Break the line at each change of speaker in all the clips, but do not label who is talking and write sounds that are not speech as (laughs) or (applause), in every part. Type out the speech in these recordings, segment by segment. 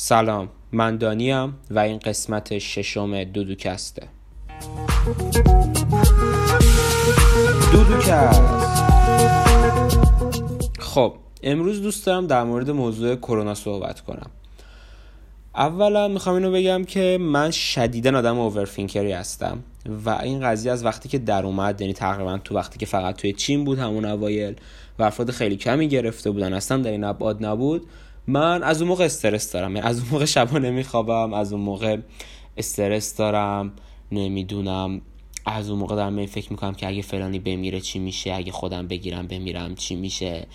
سلام من دانیم و این قسمت ششم دودوکسته. دودوکست. خب امروز دوست دارم در مورد موضوع کرونا صحبت کنم. اولا می‌خوام اینو بگم که من شدیدا آدم اوورفینکری هستم و این قضیه از وقتی که در اومد یعنی تقریبا تو وقتی که فقط توی چین بود همون اوایل و افراد خیلی کمی گرفته بودن اصلا در این ابعاد نبود. من از اون موقع استرس دارم. یعنی از اون موقع شبا نمیخوابم از اون موقع استرس دارم نمی‌دونم. از اون موقع دارم فکر می‌کنم که اگه فلانی بمیره چی میشه اگه خودم بگیرم بمیرم چی میشه.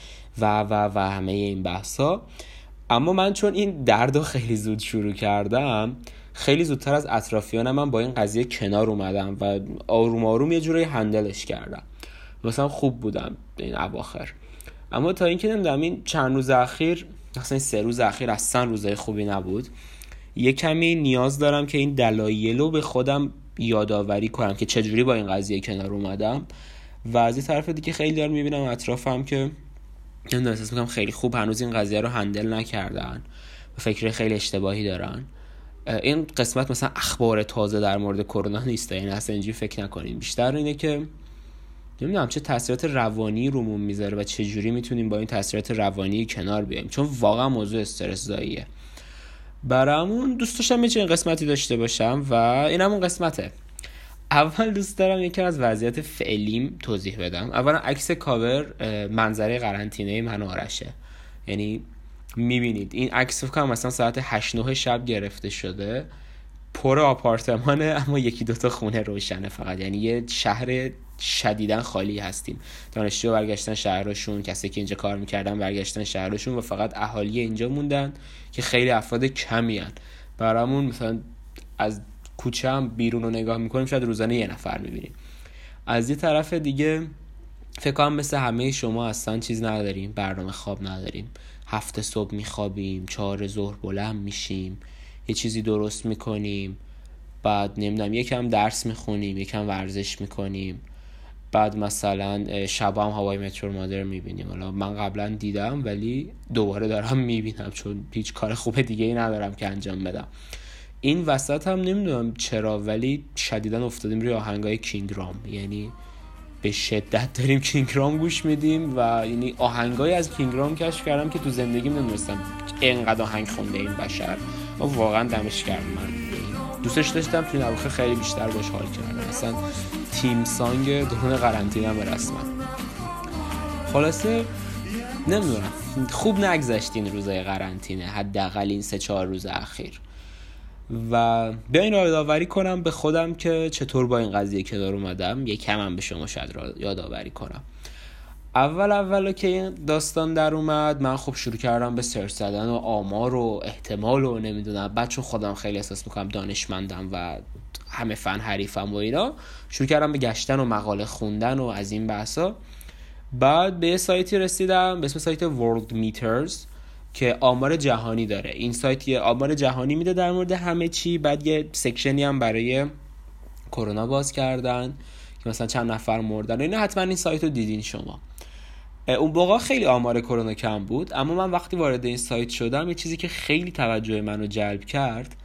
و و و همه این بحثا اما من چون این درد رو خیلی زود شروع کردم خیلی زودتر از اطرافیانم من با این قضیه کنار اومدم و آروم آروم یه جوری هندلش کردم. مثلا خوب بودم این اواخر. اما تا اینکه نمی‌دونم این چند روز اخیر مثلا سه روز اخیر اصلا روزای خوبی نبود. یه کمی نیاز دارم که این دلایل رو به خودم یادآوری کنم که چجوری با این قضیه کنار اومدم. و از این طرف دیگه خیلی دارم می‌بینم اطرافم که نمی‌دونم احساس می‌کنم خیلی خوب هنوز این قضیه رو هندل نکردن. و فکر خیلی اشتباهی دارن. این قسمت مثلا اخبار تازه در مورد کرونا نیست. یعنی اصلا اینجوری فکر نکنیم بیشتر اینه که نمی‌دونم چه تاثیرات روانی رومون می‌ذاره و چه جوری می‌تونیم با این تاثیرات روانی کنار بیایم. چون واقعا موضوع استرس زاییه برامون دوست داشتم یه قسمتی داشته باشم و این همون قسمته. اول دوست دارم یکی از وضعیت فعلیم توضیح بدم. اولا عکس کاور منظره قرنطینه من آرشه. یعنی می‌بینید این عکس فکر مثلا ساعت 8 9 شب گرفته شده. پر آپارتمانه اما یکی دوتا خونه روشنه فقط. یعنی یه شهر شدیدا خالی هستیم. دانشجو برگشتن شهرشون کسی که اینجا کار می‌کردن برگشتن شهرشون و فقط اهالی اینجا موندن که خیلی افراد کمی هن. برامون مثلا از کوچه هم بیرون رو نگاه می‌کنیم شاید روزانه یه نفر می‌بینیم. از یه طرف دیگه فکر کنم مثل همه شما اصلا چیز نداریم برنامه خواب نداریم. هفته صبح میخوابیم چهار ظهر بلند میشیم یه چیزی درست می‌کنیم بعد نمی‌دونم یکم درس می‌خونیم یکم ورزش می‌کنیم. بعد مثلا شب هم هوای مترو مادر می‌بینیم. حالا من قبلا دیدم ولی دوباره دارم می‌بینم چون هیچ کار خوب دیگه ای ندارم که انجام بدم. این وسط هم نمی‌دونم چرا ولی شدیدا افتادیم روی آهنگای کینگرام یعنی به شدت داریم کینگرام گوش میدیم و یعنی آهنگای از کینگرام کشف کردم که تو زندگیم نمی‌دونستم اینقدر آهنگ خونده این بشر. و واقعا دمش کردم من دوستش داشتم تو این خیلی بیشتر باش حال کردم. مثلا تیم سانگ دوران قرنطینه هم رسما خلاصه نمی‌دونم. خوب نگذشتین روزای قرنطینه حداقل این سه چهار روز اخیر. و بیاین یادآوری کنم به خودم که چطور با این قضیه کنار اومدم. یه کم به شما شاید یادآوری کنم. اول اول که این داستان در اومد من خب شروع کردم به سرچ زدن و آمار و احتمال و نمی‌دونم. بعد چون خودم خیلی احساس می‌کنم دانشمندم و همه فن حریفم و اینا شروع کردم به گشتن و مقاله خوندن و از این بحثا. بعد به سایتی رسیدم به اسم سایت World Meters که آمار جهانی داره. این سایت یه آمار جهانی میده در مورد همه چی. بعد یه سکشنی هم برای کرونا باز کردن که مثلا چند نفر مردن اینا. حتما این سایت رو دیدین شما. اون موقع خیلی آمار کرونا کم بود اما من وقتی وارد این سایت شدم یه چیزی که خیلی توجه منو جلب کرد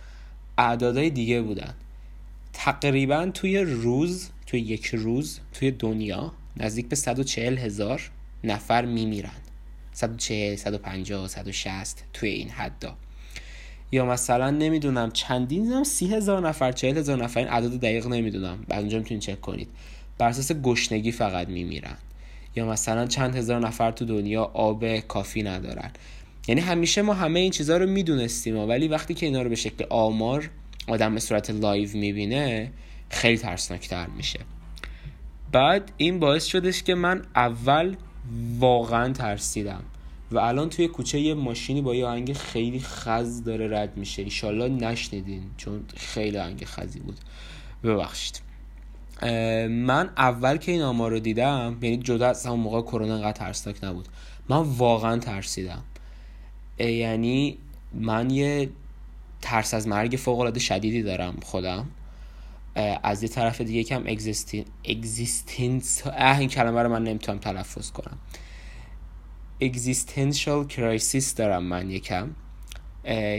اعدادهای دیگه بودن. تقریبا توی روز توی یک روز توی دنیا نزدیک به 140 هزار نفر میمیرن. 140 150 160 توی این حدا یا مثلا نمی‌دونم چندین نمی‌دونم سی هزار نفر چهل هزار نفر این عدد دقیق نمی‌دونم. بعد اونجا می‌تونید چک کنید. بر اساس گشنگی فقط میمیرن. یا مثلا چند هزار نفر تو دنیا آب کافی ندارن. یعنی همیشه ما همه این چیزها رو می‌دونستیم ولی وقتی که اینا رو به شکل آمار آدم به صورت live می‌بینه خیلی ترسناکتر میشه. بعد این باعث شدش که من اول واقعا ترسیدم و الان توی کوچه یه ماشینی با یه آهنگ خیلی خز داره رد میشه. ایشالله نشنیدین چون خیلی آهنگ خزی بود. ببخشید. من اول که این آمار رو دیدم یعنی جدا از همون موقع کرونا انقدر ترسناک نبود. من واقعا ترسیدم. یعنی من یه ترس از مرگ فوق العاده شدیدی دارم خودم. از یه طرف دیگه کم اگزیستین اگزیستنس این کلمه رو من نمی‌تونم تلفظ کنم. existential crisis دارم من یکم.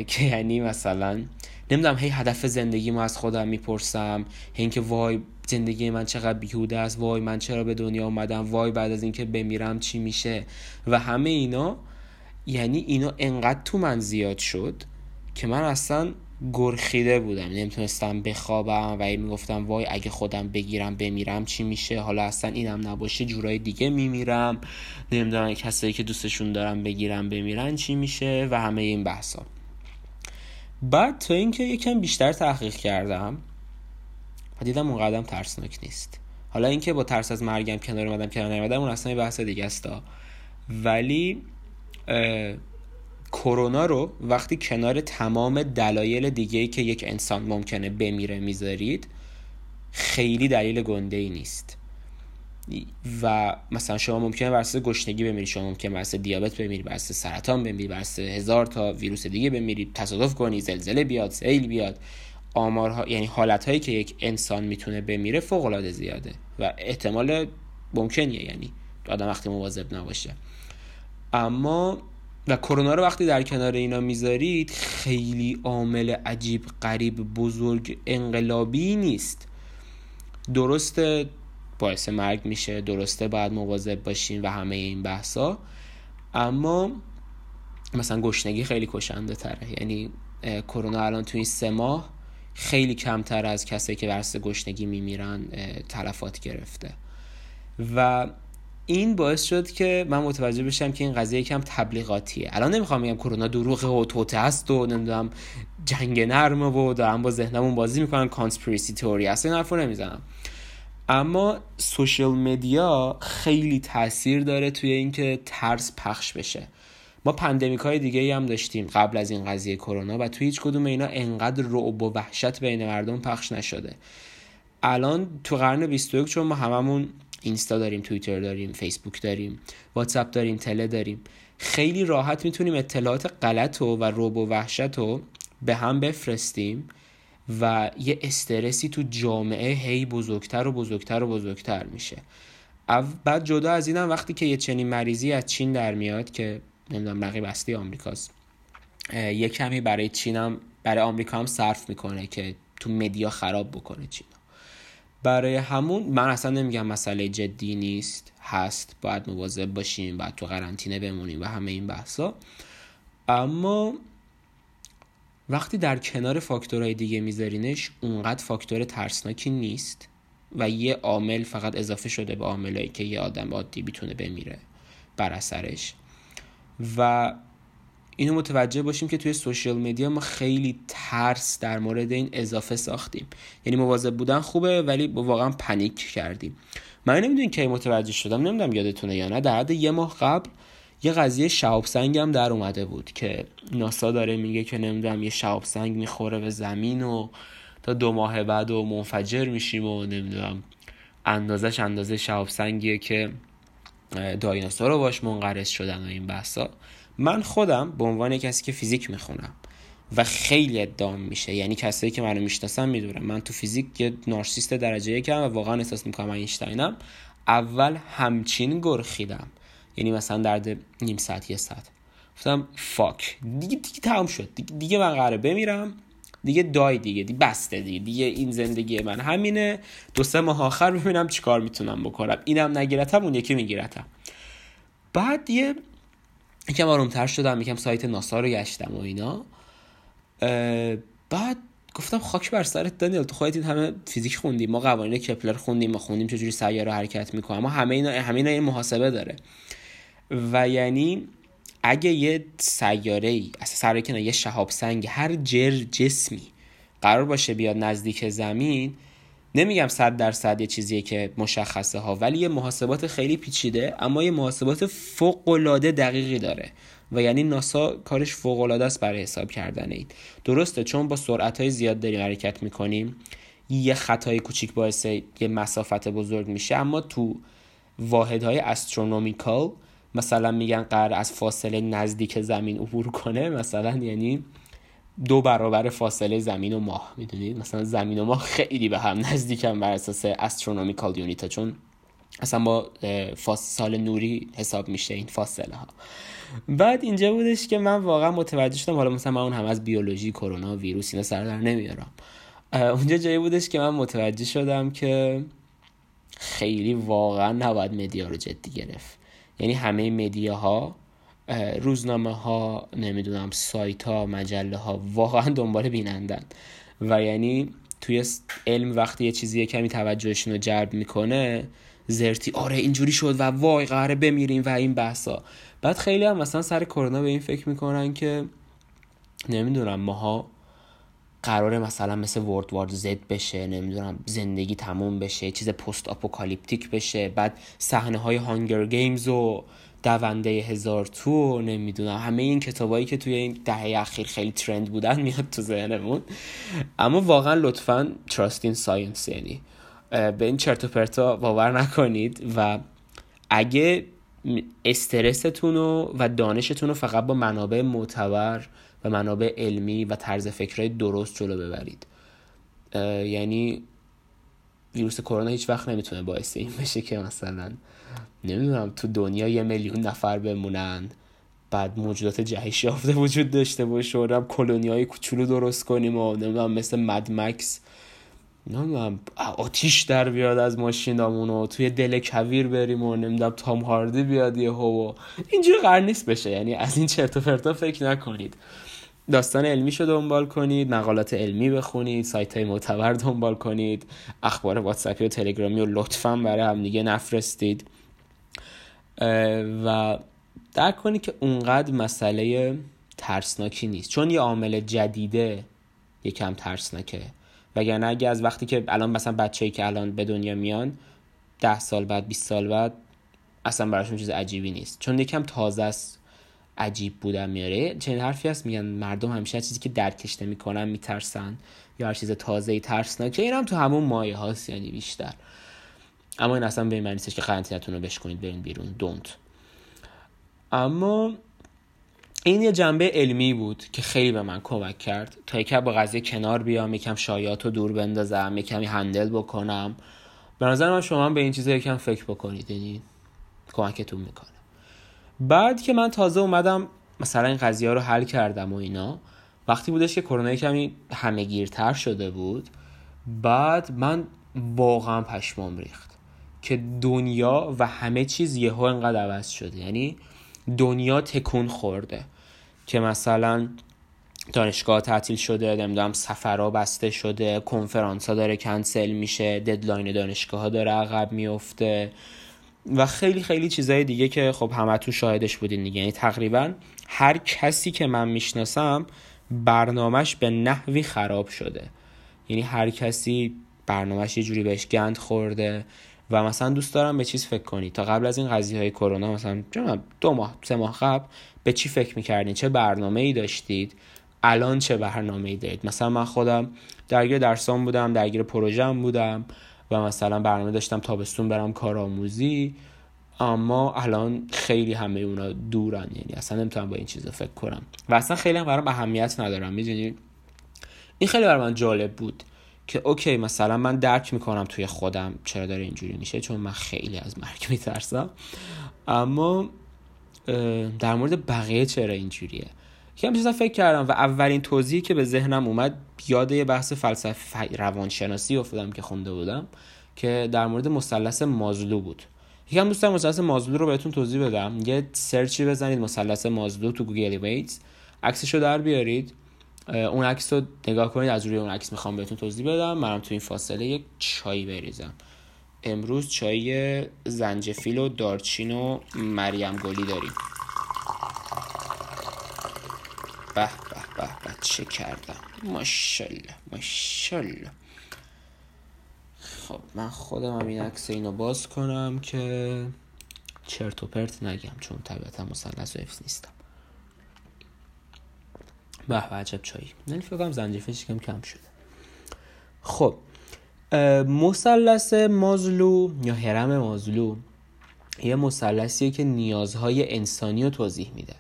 که یعنی مثلا نمی‌دونم هی هدف زندگی ما از خودم می‌پرسم اینکه وای زندگی من چقدر بیهوده است وای من چرا به دنیا اومدم وای بعد از اینکه بمیرم چی میشه؟ و همه اینا یعنی اینا انقدر تو من زیاد شد که من اصلا گرخیده بودم. نمی‌تونستم بخوابم و می‌گفتم وای اگه خودم بگیرم بمیرم چی میشه؟ حالا اصلا اینم نباشه جورای دیگه میمیرم. نمی‌دونم کسایی که دوستشون دارم بگیرم بمیرن چی میشه؟ و همه این بحثا. بعد تا اینکه یکم بیشتر تحقیق کردم و دیدم اون قدم ترسناک نیست. حالا اینکه با ترس از مرگم کنار اومدم کنار نیومدم اون اصلا بحث دیگه است ولی کرونا رو وقتی کنار تمام دلایل دیگه ای که یک انسان ممکنه بمیره می‌ذارید خیلی دلیل گنده ای نیست. و مثلا شما ممکنه بر گشنگی بمیرید شما ممکنه بر دیابت بمیرید بر سرطان بمیرید بر هزار تا ویروس دیگه بمیرید تصادف کنید زلزله بیاد سیل بیاد. آمارها یعنی حالت هایی که یک انسان می‌تونه بمیره فوق العاده زیاده و احتمال ممکنیه یعنی آدم وقتی مواظب نباشه. اما و کرونا رو وقتی در کنار اینا می‌ذارید خیلی عامل عجیب قریب بزرگ انقلابی نیست. درسته باعث مرگ میشه درسته باید مواظب باشین و همه این بحثا. اما مثلا گشنگی خیلی کشنده تره. یعنی کرونا الان تو این سه ماه خیلی کمتر از کسایی که ورس گشنگی میمیرن تلفات گرفته. و این باعث شد که من متوجه بشم که این قضیه یکم تبلیغاتیه. الان نمی‌خوام بگم کرونا دروغه و توته است و نمی‌دونم جنگ نرمه و دارم با ذهنمون بازی می‌کنن. conspiracy theory اصلا این حرفو نمی‌زنم. اما social media خیلی تاثیر داره توی اینکه ترس پخش بشه. ما pandemic های دیگه هم داشتیم قبل از این قضیه کرونا و توی هیچ کدوم اینا انقدر رعب و وحشت بین مردم پخش نشده. الان تو قرن 21 چون ما هممون اینستا داریم توییتر داریم فیسبوک داریم واتساپ داریم تله داریم خیلی راحت می‌تونیم اطلاعات غلط و و روب و وحشت رو به هم بفرستیم. و یه استرسی تو جامعه هی بزرگتر و بزرگتر و بزرگتر میشه. بعد جدا از اینم وقتی که یه چنین مریضی از چین در میاد که نمی‌دونم رقیب اصلی آمریکاست یه کمی برای چینم برای آمریکا هم صرف می‌کنه که تو مدیا خراب بکنه چین برای همون من اصلا نمیگم مسئله جدی نیست هست باید مواظب باشیم باید تو قرنطینه بمونیم و همه این بحثا. اما وقتی در کنار فاکتورهای دیگه میذارینش اونقدر فاکتور ترسناکی نیست و یه عامل فقط اضافه شده به عاملایی که یه آدم عادی می‌تونه بمیره بر اثرش. و اینو متوجه باشیم که توی سوشیل مدیا ما خیلی ترس در مورد این اضافه ساختیم. یعنی مواظب بودن خوبه ولی واقعا پنیک کردیم. من نمی‌دونم کی متوجه شدم نمی‌دونم یادتونه یا نه. در حد یه ماه قبل یه قضیه شهاب سنگ هم در اومده بود که ناسا داره میگه که نمی‌دونم یه شهاب سنگ می‌خوره به زمین و تا دو ماه بعد و منفجر میشیم و نمی‌دونم اندازش اندازه شهاب سنگیه که دایناسور رو باش منقرض شدن و این بحثا. من خودم به عنوان کسی که فیزیک می‌خونم و خیلی ادام میشه یعنی کسایی که منو می‌شناسن می‌دونم. من تو فیزیک یه نارسیست درجه یکم و واقعا احساس می‌کنم اینشتینم اول همچین گرخیدم. یعنی مثلا در نیم ساعت یه ساعت. گفتم فاک. دیگه دیگه تمام شد. دیگه, دیگه من قراره بمیرم. دیگه دای دیگه دیگه بسته دیگه دیگه این زندگی من همینه. دو سه ماه آخر ببینم چیکار می‌تونم بکنم. اینم نگیرتم اون یکی میگیرتم. بعد یه یکم آرومتر شدم یکم سایت ناسا رو گشتم و اینا. بعد گفتم خاک بر سرت دانیل تو خودت این همه فیزیک خوندیم ما قوانین کپلر خوندیم ما خوندیم چجوری سیاره حرکت می‌کنه اما همه اینا همه اینا محاسبه داره. و یعنی اگه یه سیاره ای اصلا سر یه شهاب سنگ هر جر جسمی قرار باشه بیاد نزدیک زمین نمیگم صد درصد یه چیزیه که مشخصه ها ولی یه محاسبات خیلی پیچیده اما یه محاسبات فوق العاده دقیقی داره و یعنی ناسا کارش فوق العاده است برای حساب کردن این. درسته چون با سرعت های زیاد داریم حرکت می‌کنیم یه خطای کوچیک باعث یه مسافت بزرگ میشه اما تو واحدهای استرونومیکال مثلا میگن قرار از فاصله نزدیک زمین عبور کنه مثلا یعنی دو برابر فاصله زمین و ماه می‌دونید مثلا زمین و ماه خیلی به هم نزدیکن بر اساس استرونومیکال یونیت چون اصلا با سال نوری حساب میشه این فاصله ها بعد اینجا بودش که من واقعا متوجه شدم حالا مثلا من اون هم از بیولوژی کرونا ویروس اینا سر در نمیارم. اونجا جایی بودش که من متوجه شدم که خیلی واقعا نباید مدیا رو جدی گرفت. یعنی همه مدیاها روزنامه ها نمی‌دونم سایت ها مجله ها واقعا دنبال بینندن. و یعنی توی علم وقتی یه چیزی کمی توجهشون رو جلب می‌کنه زرتی آره اینجوری شد و وای قراره بمیریم و این بحثا. بعد خیلی هم مثلا سر کرونا به این فکر می‌کنن که نمی‌دونم ماها قراره مثلا مثل World War Z بشه نمی‌دونم زندگی تموم بشه چیز post apocalyptic بشه بعد صحنه های Hunger Games و دونده هزار تو نمی‌دونم همه این کتابایی که توی این دهه اخیر خیلی trend بودن میاد تو ذهنمون. اما واقعا لطفا trust in science یعنی به این چرت و پرتا باور نکنید و اگه استرستون و دانشتون رو فقط با منابع معتبر و منابع علمی و طرز فکرهای درست جلو ببرید. یعنی ویروس کرونا هیچ وقت نمی‌تونه باعث این بشه که مثلا نمی‌دونم تو دنیا یه میلیون نفر بمونن بعد موجودات جهش یافته وجود داشته باشه و کلونی های کوچولو درست کنیم و نمی‌دونم مثل مدمکس نمی‌دونم آتیش در بیاد از ماشینامون و توی دل کویر بریم و نمی‌دونم تام هاردی بیاد یه و اینجوری قرار نیست بشه. یعنی از این چرت و پرتا فکر نکنید. داستان علمی شو دنبال کنید مقالات علمی بخونید سایت های معتبر دنبال کنید. اخبار واتساپی و تلگرامی و لطفا برای هم دیگه نفرستید. و درک کنید که اونقدر مسئله ترسناکی نیست. چون یه عامل جدیده یکم ترسناکه. وگرنه اگه از وقتی که الان مثلا بچه‌ای که الان به دنیا میان ده سال بعد 20 سال بعد اصلا براشون چیز عجیبی نیست. چون یکم تازه است. عجیب بودن میاره. چنین حرفی هست میگن مردم همیشه چیزی که درکش نمی‌کنن میترسن. یا هر چیز تازه ترسناکه این هم تو همون مایه هاست یعنی بیشتر. اما این اصلا به این معنی که قرنطینتون رو بشکنید برین بیرون. دونت اما این یه جنبه علمی بود که خیلی به من کمک کرد. تا یکم با قضیه کنار بیام یکم شایات رو دور بندازم یکمی هندل بکنم. به نظر من شما به این چیزا یکم فکر بکنید یعنی کمکتون می‌کنه. بعد که من تازه اومدم مثلا این قضیه رو حل کردم و اینا وقتی بودش که کرونا کمی همه گیرتر شده بود بعد من واقعا پشمام ریخت که دنیا و همه چیز یهو انقدر عوض شده. یعنی دنیا تکون خورده که مثلا دانشگاه تعطیل شده نمی‌دونم سفرها بسته شده کنفرانس ها داره کنسل میشه ددلاین دانشگاه ها داره عقب میفته و خیلی خیلی چیزای دیگه که خب همه شاهدش بودین دیگه. یعنی تقریبا هر کسی که من می‌شناسم برنامهش به نحوی خراب شده. یعنی هر کسی برنامهش یه جوری بهش گند خورده و مثلا دوست دارم به چیز فکر کنید تا قبل از این قضیه های کرونا مثلا دو ماه سه ماه قبل به چی فکر می‌کردین؟ چه برنامه ای داشتید؟ الان چه برنامه ای دارید؟ مثلا من خودم درگیر درسام بودم درگیر پروژم بودم. و مثلا برنامه داشتم تابستون برم کارآموزی اما الان خیلی همه اونا دورن یعنی اصلا نمی‌تونم با این چیزا فکر کنم. و اصلا خیلی هم برام اهمیت ندارم می‌دونی؟ این خیلی برای من جالب بود که اوکی مثلا من درک می‌کنم توی خودم چرا داره اینجوری میشه چون من خیلی از مرگ میترسم. اما در مورد بقیه چرا اینجوریه؟ یکم چیزا فکر کردم و اولین توضیحی که به ذهنم اومد یاد یه بحث فلسفه روانشناسی افتادم که خونده بودم که در مورد مثلث مازلو بود. یکم دوست دارم مثلث مازلو رو بهتون توضیح بدم. یه search ی بزنید مثلث مازلو تو Google Images عکسشو در بیارید. اون عکس رو نگاه کنید. از روی اون عکس می‌خوام بهتون توضیح بدم. منم تو این فاصله یک چای بریزم. امروز چای زنجفیل و دارچین و مریم گلی داریم. به به به به. چه کردم؟ ماشالله ماشالله خب من خودم هم این عکس اینو باز کنم که چرت و پرت نگم چون طبیعتا مثلث و نیستم. به عجب چایی. یعنی فکر کنم زنجفیلش کم کم شده. خب مثلث مازلو یا هرم مازلو یه مثلثیه که نیازهای انسانی رو توضیح میده.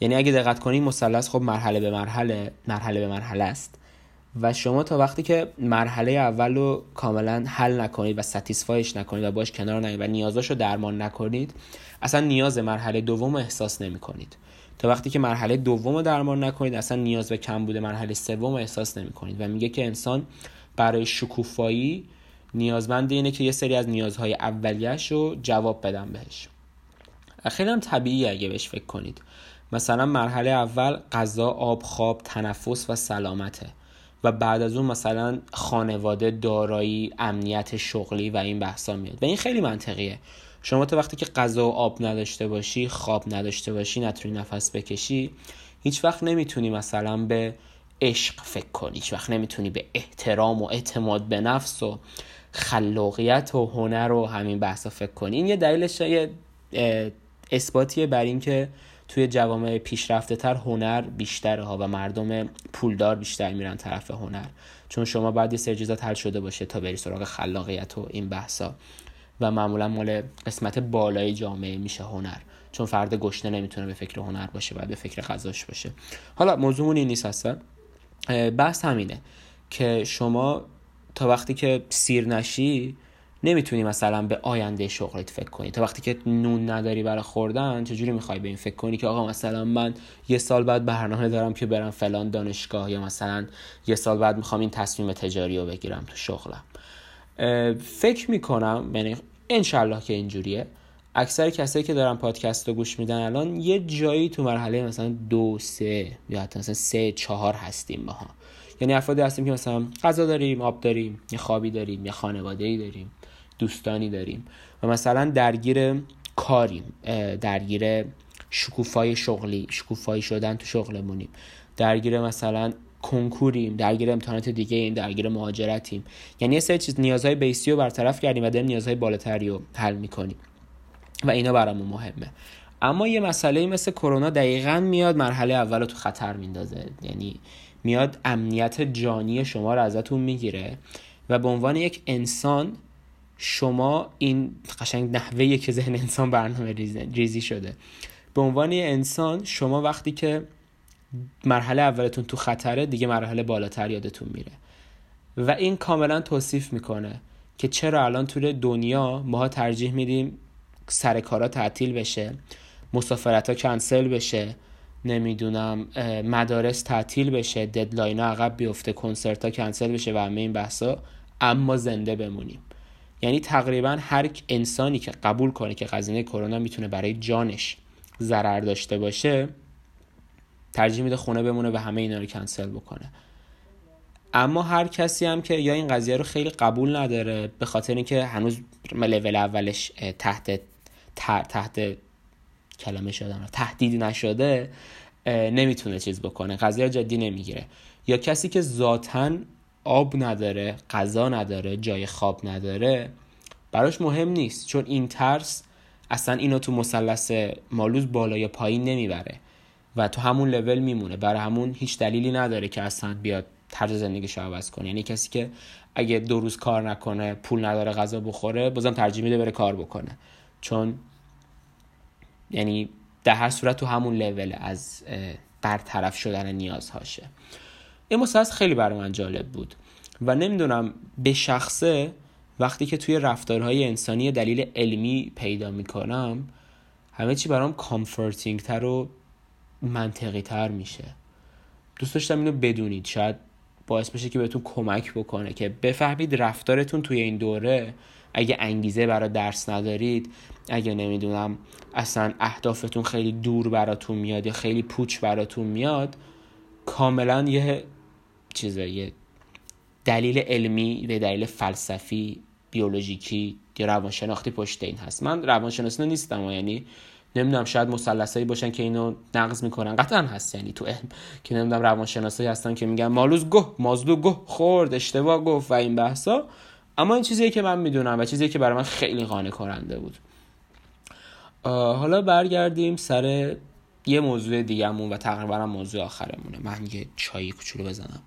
یعنی اگه دقت کنید مثلث خب مرحله به مرحله مرحله به مرحله است. و شما تا وقتی که مرحله اول رو کاملا حل نکنید و ستیسفایش نکنید و باش کنار نگید و نیازاشو درمان نکنید اصلا نیاز مرحله دوم احساس نمی کنید تا وقتی که مرحله دوم رو درمان نکنید اصلا نیاز به کم بوده مرحله سوم احساس نمی کنید و میگه که انسان برای شکوفایی نیازمند اینه که یه سری از نیازهای اولیش رو جواب بدم بهش. خیلی هم طبیعی اگه بهش فکر کنید. مثلا مرحله اول غذا آب خواب تنفس و سلامته. و بعد از اون مثلا خانواده دارایی امنیت شغلی و این بحثا میاد. و این خیلی منطقیه. شما تا وقتی که غذا و آب نداشته باشی خواب نداشته باشی نتونی نفس بکشی هیچ وقت نمی‌تونی مثلا به عشق فکر کنی. هیچ وقت نمی‌تونی به احترام و اعتماد به نفس و خلاقیت و هنر و همین بحثا فکر کنی. این یه دلیلش یه اثباتیه بر اینکه توی جوامع پیشرفته تر هنر بیشتره ها و مردم پولدار بیشتر میرن طرف هنر. چون شما باید یه سری حل شده باشه تا بری سراغ خلاقیت و این بحثا. و معمولا مال قسمت بالای جامعه میشه هنر. چون فرد گشنه نمی‌تونه به فکر هنر باشه و به فکر غذاش باشه. حالا موضوعمون این نیست هستن بحث همینه که شما تا وقتی که سیر نشی نمی‌تونی مثلا به آینده شغلت فکر کنی. تا وقتی که نون نداری برای خوردن چجوری می‌خوای به این فکر کنی که آقا مثلا من یه سال بعد برنامه دارم که برم فلان دانشگاه یا مثلا یه سال بعد می‌خوام این تصمیم تجاری رو بگیرم تو شغلم. فکر می‌کنم یعنی انشالله که اینجوریه. اکثر کسایی که دارن پادکست رو گوش میدن الان یه جایی تو مرحله مثلا دو سه یا حتی مثلا سه چهار هستیم ماها یعنی افرادی هستیم که مثلا غذا داریم آب داریم یه خوابی داریم یه خانواده ای داریم دوستانی داریم و مثلا درگیر کاریم درگیر شکوفای شغلی شکوفایی شدن تو شغلمونیم. درگیر مثلا کنکوریم درگیر امتحانات دیگه این درگیر مهاجرتیم. یعنی یه سری چیز نیازهای بیسی رو برطرف کردیم و داریم نیازهای بالاتری رو حل می‌کنیم. و اینا برامون مهمه. اما یه مسئله مثل کرونا دقیقا میاد مرحله اول رو تو خطر میندازه. یعنی میاد امنیت جانی شما رو ازتون می‌گیره و به عنوان یک انسان شما این قشنگ نحوه که ذهن انسان برنامه ریزی شده. به عنوان انسان شما وقتی که مرحله اولتون تو خطره دیگه مرحله بالاتر یادتون میره. و این کاملا توصیف می‌کنه که چرا الان طول دنیا ماها ترجیح میدیم سر کارا تعطیل بشه مسافرت ها کنسل بشه نمی‌دونم مدارس تعطیل بشه ددلاین ها عقب بیفته کنسرت ها کنسل بشه و همه این بحثا اما زنده بمونیم. یعنی تقریبا هر انسانی که قبول کنه که قضیه کرونا می‌تونه برای جانش ضرر داشته باشه ترجیح میده خونه بمونه و همه اینا رو کنسل بکنه. اما هر کسی هم که یا این قضیه رو خیلی قبول نداره به خاطر اینکه هنوز لول اولش تحت تحت کلمه شدن تهدید نشده نمی‌تونه چیز بکنه قضیه جدی نمی‌گیره. یا کسی که ذاتا آب نداره غذا نداره جای خواب نداره براش مهم نیست چون این ترس اصلا اینو تو مثلث مالوز بالا یا پایین نمی‌بره و تو همون لول میمونه. برای همون هیچ دلیلی نداره که اصلا بیاد طرز زندگیش عوض کنه. یعنی کسی که اگه دو روز کار نکنه پول نداره غذا بخوره بازم ترجیح میده بره کار بکنه. چون یعنی در هر صورت تو همون لول از برطرف شدن نیازهاشه این مثلث خیلی برای من جالب بود و نمی‌دونم به شخصه وقتی که توی رفتارهای انسانی دلیل علمی پیدا می‌کنم همه چی برام comforting تر و منطقی تر میشه. دوست داشتم اینو بدونید. شاید باعث بشه که بهتون کمک بکنه که بفهمید رفتارتون توی این دوره اگه انگیزه برای درس ندارید اگه نمی‌دونم اصلا اهدافتون خیلی دور براتون میاد یا خیلی پوچ براتون میاد کاملا یه چیزه یه دلیل علمی به دلیل فلسفی بیولوژیکی یا روانشناختی پشت این هست. من روانشناسی نیستم و یعنی نمی‌دونم شاید مثلثایی باشن که اینو نقض می‌کنن. قطعا هست یعنی تو علم که نمی‌دونم روانشناسایی هستن که میگن مالوز گه مازدو گه خورد اشتباه گفت و این بحثا. اما این چیزیه که من می‌دونم و چیزی که برای من خیلی قانع کننده بود حالا برگردیم سر یه موضوع دیگهمون و تقریبا موضوع آخرمونه. من یه چایی کوچولو بزنم.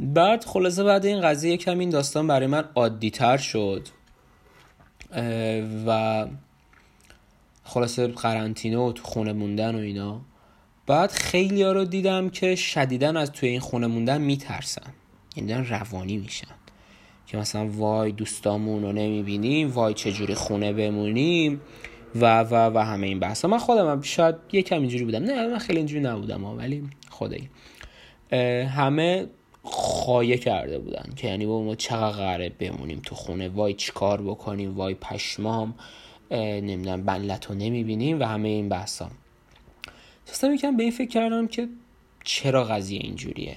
بعد خلاصه بعد این قضیه کم این داستان برای من عادی تر شد. و خلاصه قرنطینه و تو خونه موندن و اینا. بعد خیلی ها رو دیدم که شدیدن از توی این خونه موندن میترسن. یعنی روانی میشن. که مثلا وای دوستامون رو نمی‌بینیم وای چجوری خونه بمونیم و و و همه این بحثا. من خودم هم شاید یکم اینجوری بودم. نه من خیلی اینجوری نبودم ولی خدایی. همه خایه کرده بودن که یعنی با ما چقدر قراره بمونیم تو خونه وای چیکار بکنیم وای پشمام نمی‌دونم بلت رو نمی‌بینیم و همه این بحثا. سستم یکم به این فکر کردم که چرا قضیه اینجوریه.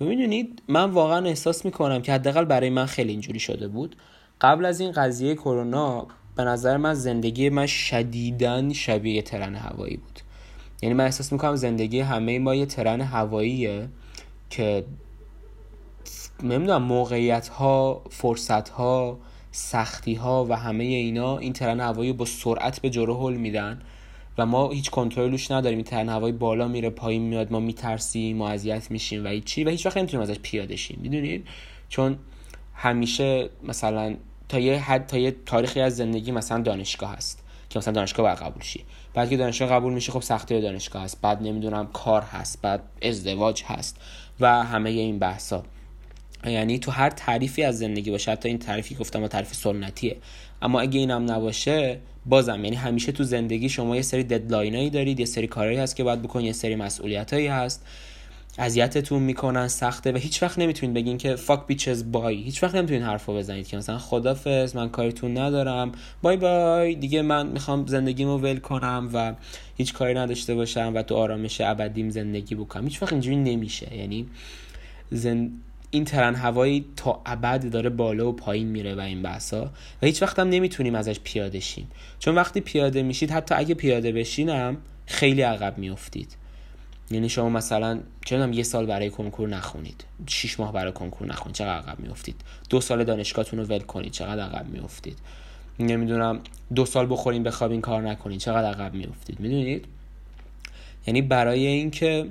می‌دونید من واقعا احساس می‌کنم که حداقل برای من خیلی اینجوری شده بود. قبل از این قضیه کرونا به نظر من زندگی من شدیدن شبیه ترن هوایی بود. یعنی من احساس می‌کنم زندگی همه ما یه ترن هواییه که نمی‌دونم موقعیت ها فرصت ها سختی ها و همه اینا این ترن هوایی با سرعت به جلو هل میدن و ما هیچ کنترلش نداریم. این ترن هوایی بالا میره پایین میاد ما میترسیم ما اذیت میشیم و هیچی و هیچ وقت نمی‌تونیم ازش پیاده شیم. می‌دونید چون همیشه مثلا تا یه حد تا یه تاریخی از زندگی مثلا دانشگاه هست که مثلا دانشگاه باید قبول شی. بعد که دانشگاه قبول میشه خب سختی دانشگاه هست. بعد نمی‌دونم کار هست بعد ازدواج هست و همه این بحثا. یعنی تو هر تعریفی از زندگی باشه حتی این تعریفی گفتم و تعریف سنتیه. اما اگه اینم نباشه بازم. یعنی همیشه تو زندگی شما یه سری ددلاینایی دارید یه سری کارهایی هست که باید بکنید یه سری مسئولیتایی هست. اذیتتون می‌کنن سخته و هیچ وقت نمی‌تونید بگین که فاک بیچز بای هیچ وقت نمی‌تونید حرفو بزنید که مثلا خدافظ من کاریتون ندارم بای بای دیگه من می‌خوام زندگیمو ول کنم و هیچ کاری نداشته باشم و تو آرامش ابدیم زندگی بکنم. هیچ وقت اینجوری نمیشه. یعنی زن... این ترن هوایی تا ابد داره بالا و پایین میره و این بحثا و هیچ وقت هم نمی‌تونیم ازش پیاده شیم. چون وقتی پیاده میشید حتی اگه پیاده بشینم خیلی عقب میافتید. یعنی شما مثلا چه یه سال برای کنکور نخونید. شیش ماه برای کنکور نخونید. چقدر عقب میافتید؟ دو سال دانشگاهتون رو ول کنید. چقدر عقب میافتید؟ نمی‌دونم دو سال بخورین بخوابین کار نکنید چقدر عقب میافتید؟ می‌دونید؟ یعنی برای اینکه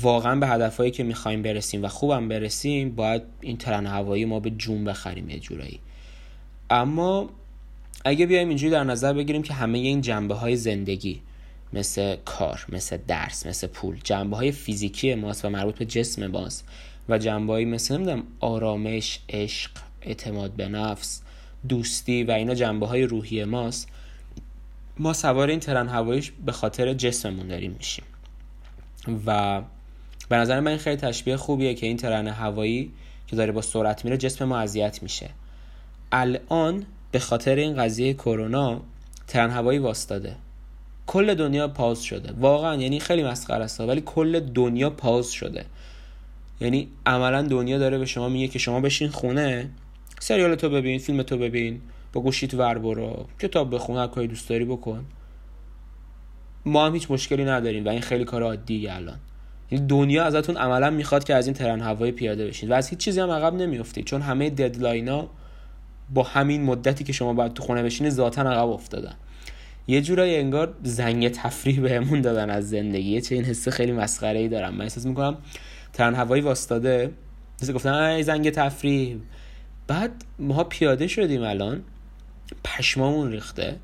واقعا به هدفهایی که می‌خوایم برسیم و خوبم برسیم باید این ترن هوایی ما به جون بخریم یه جورایی. اما اگه بیایم اینجوری در نظر بگیریم که همه این جنبه های زندگی مثل کار مثل درس مثل پول جنبه های فیزیکی ماست و مربوط به جسم ماست و جنبه های مثل نمی‌دونم آرامش عشق اعتماد به نفس دوستی و اینا جنبه های روحی ماست ما سوار این ترن هواییش به خاطر جسممون داریم میشیم. و به نظر من این خیلی تشبیه خوبیه که این ترن هوایی که داره با سرعت میره جسم ما اذیت میشه. الان به خاطر این قضیه کرونا ترن هوایی واستاده کل دنیا پاز شده. واقعا یعنی خیلی مسخره است ولی کل دنیا پاز شده. یعنی عملا دنیا داره به شما میگه که شما بشین خونه سریال تو ببین فیلم تو ببین با گوشیت ور برو کتاب بخون هر کاری دوست داری بکن. ما هم هیچ مشکلی نداریم و این خیلی کار عادیه الان. دنیا ازتون عملا می‌خواد که از این ترن هوایی پیاده بشید و از هیچ چیزی هم عقب نمیافتید. چون همه ددلاینا با همین مدتی که شما باید تو خونه بشینید ذاتا عقب افتادن. یه جورایی انگار زنگ تفریح بهمون دادن از زندگی. چه این حس خیلی مسخره ای دارم. من احساس می‌کنم ترن هوایی واسطاده مثل گفتن ای زنگ تفریح. بعد ما پیاده شدیم الان. پشمامون ریخته.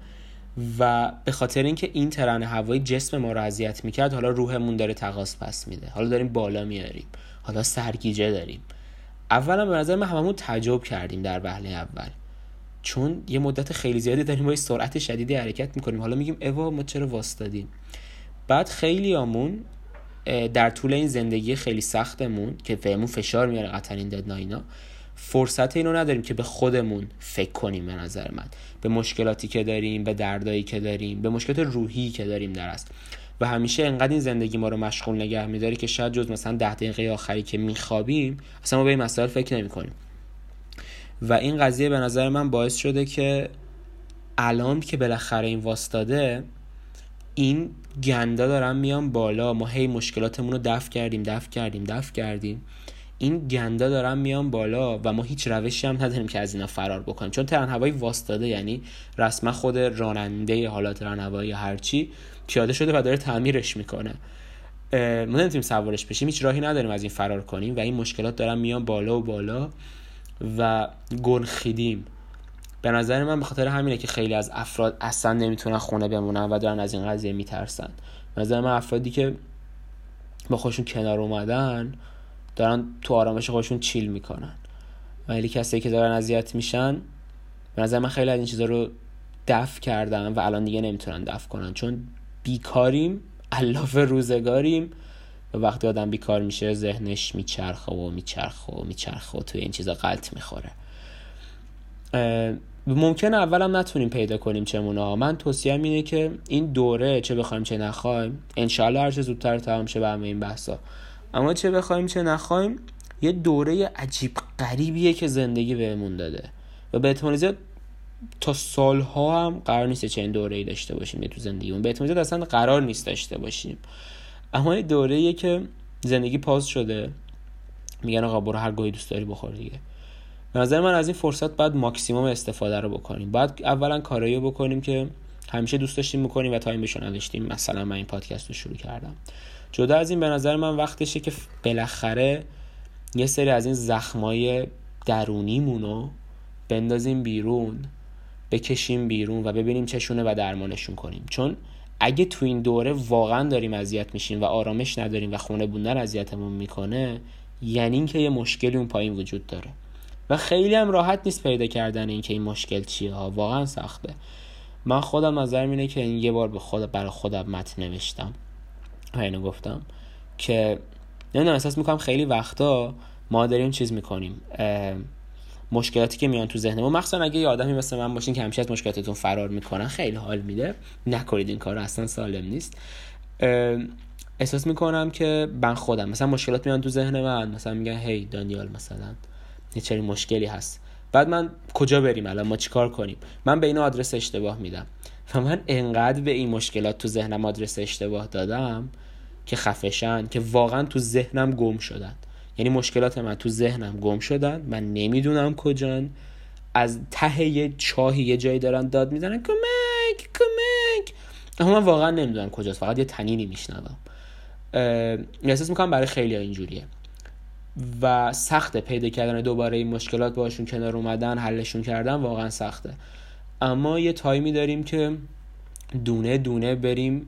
و به خاطر اینکه این ترن هوایی جسم ما رو اذیت می‌کرد حالا روحمون داره تقاس پس میده. حالا داریم بالا میاریم. حالا سرگیجه داریم. اولا به نظر من هممون تعجب کردیم در وهله اول. چون یه مدت خیلی زیادی داریم با سرعت شدیدی حرکت می‌کنیم. حالا میگیم اوا ما چرا واسطادیم بعد خیلی آمون در طول این زندگی خیلی سختمون که بهمون فشار میاره قطعا این ددلاینا فرصت اینو نداریم که به خودمون فکر کنیم به نظر من. به مشکلاتی که داریم به دردایی که داریم به مشکلات روحی که داریم در است و همیشه انقدر این زندگی ما رو مشغول نگه میداره که شاید جز مثلا ده دقیقه آخری که میخوابیم اصلا ما به این مسائل فکر نمی کنیم و این قضیه به نظر من باعث شده که الان که بالاخره این واستاده این گندا دارن میان بالا. ما هی مشکلاتمون رو دفع کردیم دفع کردیم دفع کردیم. این گندا دارن میان بالا و ما هیچ روشی هم نداریم که از اینا فرار بکنیم. چون ترن هوایی واستاده یعنی رسما خود راننده حالا ترن هوایی هرچی پیاده شده و داره تعمیرش می‌کنه. ما نمی‌تونیم سوارش بشیم هیچ راهی نداریم از این فرار کنیم و این مشکلات دارن میان بالا و بالا و گرخیدیم به نظر من به خاطر همینه که خیلی از افراد اصلا نمی‌تونن خونه بمونن و دارن از این قضیه میترسن. نظر من افرادی که با خودشون کنار اومدن دارن تو آرامش خودشون چیل می‌کنن. ولی کسایی که دارن اذیت میشن به نظر من خیلی از این چیزا رو دفع کردن و الان دیگه نمی‌تونن دفع کنن. چون بیکاریم الاف روزگاریم و وقتی آدم بیکار میشه ذهنش میچرخه و میچرخه و میچرخه و توی این چیزا غلط می‌خوره. ممکن اولم نتونیم پیدا کنیم چمونه من توصیم اینه که این دوره چه بخوایم چه نخوایم انشالله هر چه زودتر تمام شه به همه این بحثا. اما چه بخوایم چه نخوایم یه دوره عجیب غریبیه که زندگی بهمون داده. و به احتمال زیاد تا سالها هم قرار نیست این دوره ای داشته باشیم تو زندگیمون. به احتمال زیاد اصلا قرار نیست داشته باشیم. اما این دوره که زندگی پاز شده. میگن آقا برو هر گاهی دوست داری بخور دیگه. به نظر من از این فرصت باید ماکسیموم استفاده رو بکنیم. باید اولا کارایی بکنیم که همیشه دوست داشتیم بکنیم و تایمشون نداشتیم. مثلا من این پادکست رو شروع کردم. جدا از این به نظر من وقتشه که بالاخره یه سری از این زخمای درونیمون رو بندازیم بیرون بکشیم بیرون و ببینیم چشونه و درمانشون کنیم. چون اگه تو این دوره واقعا داریم اذیت میشیم و آرامش نداریم و خونه بوندن اذیتمون می‌کنه یعنی اینکه یه مشکلی اون پایین وجود داره. و خیلی هم راحت نیست پیدا کردن اینکه این مشکل چیه ها. واقعا سخته. من خودم نظر اینه که این یه بار به خود برای خودم متن نوشتم. اینو گفتم که نمی‌دونم احساس می‌کنم خیلی وقتا ما داریم چیز می‌کنیم. مشکلاتی که میان تو ذهن ما مخصوصا اگه یه آدمی مثل من باشین که همیشه از مشکلاتتون فرار می‌کنن خیلی حال میده. نکنید این کار اصلا سالم نیست. احساس می‌کنم که من خودم مثلا مشکلات میان تو ذهن من. مثلا میگن هی دانیال مثلا یه چنین مشکلی هست. بعد من کجا بریم الان؟ ما چیکار کنیم؟ من به این آدرس اشتباه میدم. و من انقدر به این مشکلات تو ذهنم آدرس اشتباه دادم که خفشن که واقعا تو ذهنم گم شدن. یعنی مشکلات من تو ذهنم گم شدن. من نمی‌دونم کجان. از ته یه چاهی یه جایی دارن داد می‌زنن. کمک کمک. اما من واقعا نمی‌دونم کجاست. فقط یه تنینی میشنوم. احساس می‌کنم برای خیلی اینجوریه. و سخته. پیدا کردن دوباره این مشکلات باشون کنار اومدن حلشون کردن واقعا سخته. اما یه تایمی داریم که دونه دونه بریم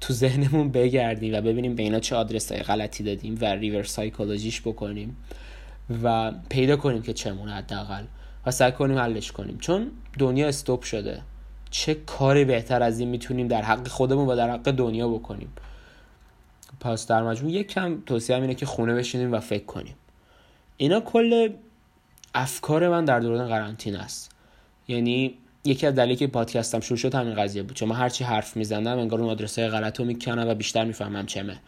تو ذهنمون بگردیم و ببینیم به اینا چه آدرس های غلطی دادیم و ریور سایکولوژیش بکنیم و پیدا کنیم که چمونه حداقل و سعی کنیم حلش کنیم. چون دنیا استوب شده. چه کاری بهتر از این می‌تونیم در حق خودمون و در حق دنیا بکنیم؟ پس در مجموع یک کم توصیه اینه که خونه بشینیم و فکر کنیم. اینا کل افکار من در دوران قرنطینه است. یعنی یکی از دلایلی که پادکستم شروع شد همین قضیه بود. چون من هرچی حرف می‌زنم انگار اون آدرسه غلط رو می‌کنم و بیشتر می‌فهمم چمه.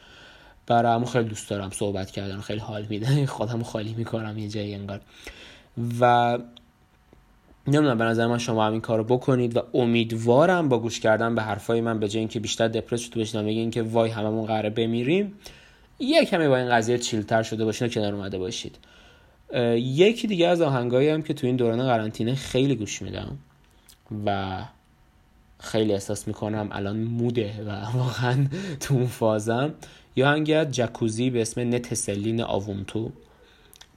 برای خیلی دوست دارم صحبت کردن خیلی حال میده. (laughs) خودم خالی می‌کنم یه جایی انگار. و نمی‌دونم به نظر من شما همین کارو بکنید و امیدوارم با گوش کردن به حرفای من به جای اینکه بیشتر دپرس تو بشنم بگین که وای هممون قراره بمیریم یه کمی با این قضیه چیلتر شده باشین و کنار اومده باشید. یکی دیگه از آهنگایی هم که تو این دوران قرنطینه خیلی گوش میدم. و خیلی احساس می‌کنم الان موده و (laughs) واقعا تو اون فازم. یا آهنگ جکوزی به اسم نتسلین آوونتو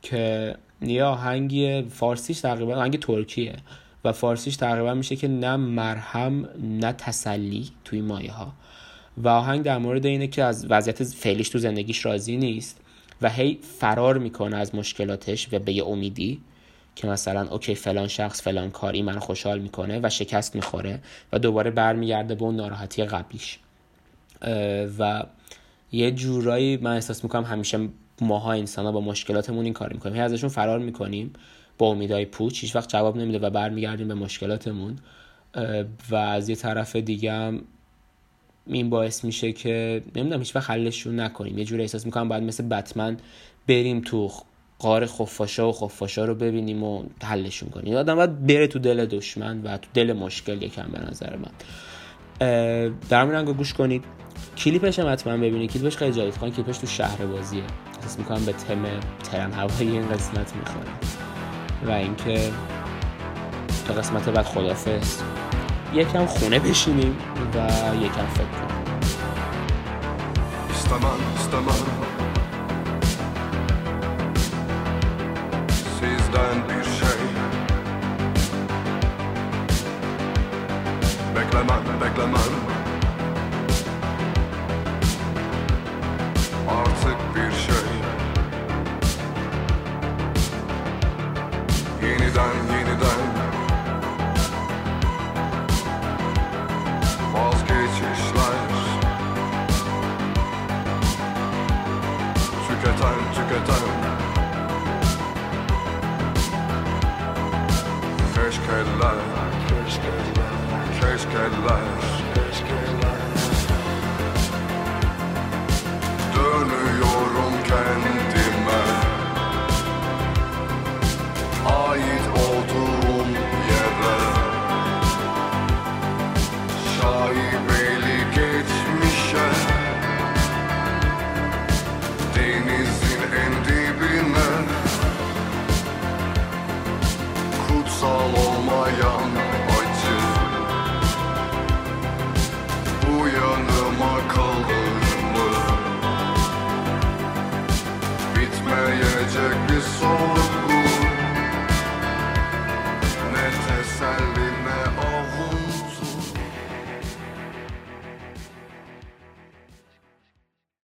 که یه آهنگ فارسیش تقریبا آهنگ ترکیه و فارسیش تقریبا میشه که نه مرهم نه تسلی توی مایه ها. و آهنگ در مورد اینه که از وضعیت فعلیش تو زندگیش راضی نیست و هی فرار می‌کنه از مشکلاتش و به یه امیدی. که مثلا اوکی فلان شخص فلان کاری من خوشحال می‌کنه و شکست می‌خوره و دوباره برمیگرده به اون ناراحتی قبلیش. و یه جورایی من احساس می‌کنم همیشه ماها انسان ها با مشکلاتمون این کار می‌کنیم. هی ازشون فرار می‌کنیم با امیدهای پوچ هیچ وقت جواب نمیده و برمیگردیم به مشکلاتمون. و از یه طرف دیگه هم این باعث میشه که نمی‌دونم هیچ وقت حلشون نکنیم. یه جوری احساس می‌کنم باید مثل بتمن بریم تو قار خفاشا و خفاشا رو ببینیم و حلشون کنیم. آدم باید بره تو دل دشمن و تو دل مشکل یکم به نظر من. در رنگ گوش کنید. کلیپش هم حتما ببینید. کلیپش خیلی جالب. کن کلیپش تو شهر بازیه. احساس می‌کنم به تم ترن هوایی این قسمت می‌خوره. و اینکه تا قسمت بعد خدافظ یکم خونه بشینیم و یکم فکر کنیم.
to get out. Cascade life, cascade life.